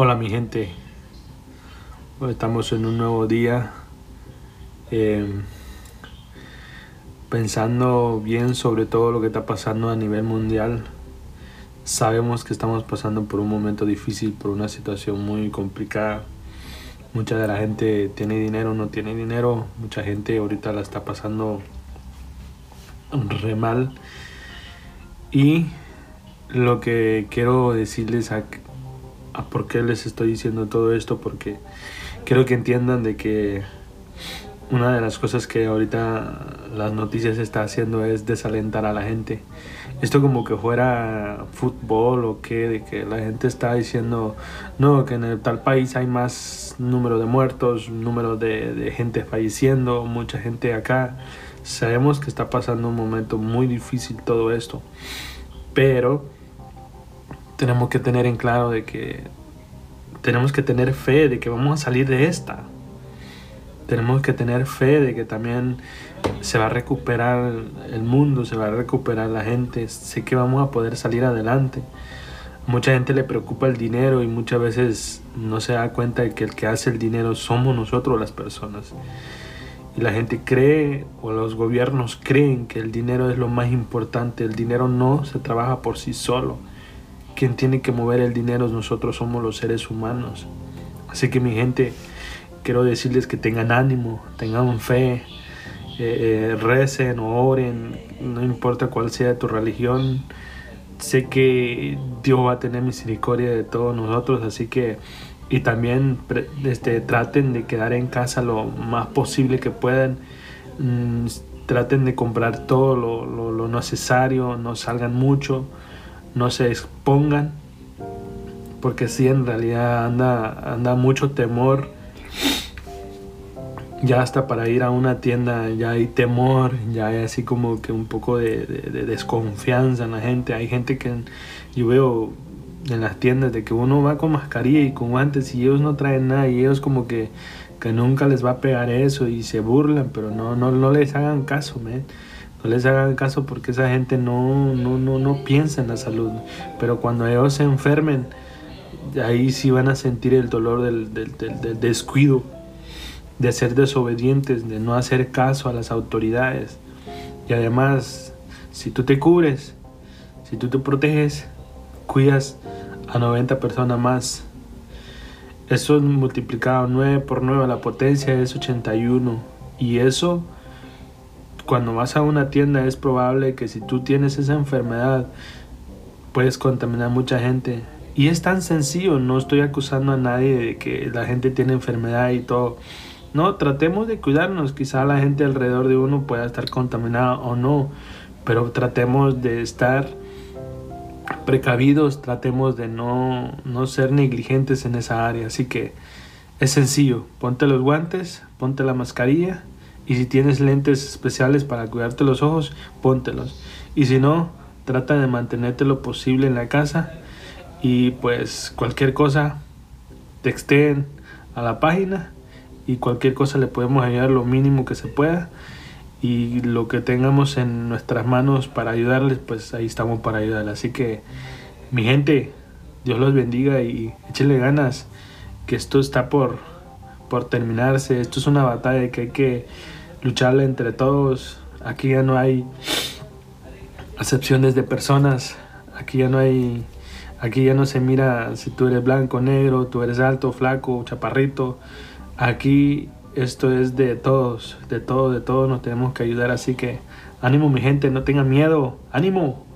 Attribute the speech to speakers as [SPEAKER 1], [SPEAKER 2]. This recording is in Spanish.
[SPEAKER 1] Hola mi gente, Hoy estamos en un nuevo día eh, pensando bien sobre todo lo que está pasando a nivel mundial. Sabemos que estamos pasando por un momento difícil, por una situación muy complicada. Mucha de la gente tiene dinero, no tiene dinero. Mucha gente ahorita la está pasando re mal. Y lo que quiero decirles a, a por qué les estoy diciendo todo esto, porque quiero que entiendan de que una de las cosas que ahorita las noticias está haciendo es desalentar a la gente. Esto como que fuera fútbol o que, de que la gente está diciendo, no, que en el tal país hay más número de muertos, número de, de gente falleciendo, mucha gente acá. Sabemos que está pasando un momento muy difícil todo esto, pero tenemos que tener en claro de que tenemos que tener fe de que vamos a salir de esta. Tenemos que tener fe de que también se va a recuperar el mundo, se va a recuperar la gente. Sé que vamos a poder salir adelante. Mucha gente le preocupa el dinero y muchas veces no se da cuenta de que el que hace el dinero somos nosotros las personas. Y la gente cree o los gobiernos creen que el dinero es lo más importante. El dinero no se trabaja por sí solo. Quien tiene que mover el dinero nosotros somos los seres humanos. Así que mi gente, quiero decirles que tengan ánimo, tengan fe, eh, eh, recen o oren, no importa cuál sea tu religión. Sé que Dios va a tener misericordia de todos nosotros, así que y también este, traten de quedar en casa lo más posible que puedan. Mm, traten de comprar todo lo, lo, lo, necesario, no salgan mucho, no se expongan, porque si en realidad anda, anda mucho temor ya hasta para ir a una tienda ya hay temor, ya hay así como que un poco de, de, desconfianza en la gente. Hay gente que yo veo en las tiendas de que uno va con mascarilla y con guantes y ellos no traen nada y ellos como que, que nunca les va a pegar eso y se burlan, pero no, no, no les hagan caso. No les hagan caso porque esa gente no, no, no, no piensa en la salud. Pero cuando ellos se enfermen, ahí sí van a sentir el dolor del, del, del, descuido de ser desobedientes, de no hacer caso a las autoridades. Y además, si tú te cubres, si tú te proteges, cuidas a 90 personas más. Eso multiplicado 9 por 9, la potencia es 81. Y eso, cuando vas a una tienda, es probable que si tú tienes esa enfermedad, puedes contaminar a mucha gente. Y es tan sencillo, no estoy acusando a nadie de que la gente tiene enfermedad y todo no, tratemos de cuidarnos. Quizá la gente alrededor de uno pueda estar contaminada o no, pero tratemos de estar precavidos, tratemos de no, no ser negligentes en esa área. Así que es sencillo, ponte los guantes, ponte la mascarilla y si tienes lentes especiales para cuidarte los ojos, póntelos. Y si no, trata de mantenerte lo posible en la casa y pues cualquier cosa, texten a la página y cualquier cosa le podemos ayudar lo mínimo que se pueda y lo que tengamos en nuestras manos para ayudarles, pues ahí estamos para ayudarles. Así que mi gente, Dios los bendiga y échenle ganas, que esto está por, por terminarse, esto es una batalla que hay que lucharla entre todos, aquí ya no hay acepciones de personas, aquí ya no hay, aquí ya no se mira si tú eres blanco, negro, tú eres alto, flaco, chaparrito, Aquí esto es de todos, de todos, de todos nos tenemos que ayudar, así que ánimo mi gente, no tengan miedo, ánimo.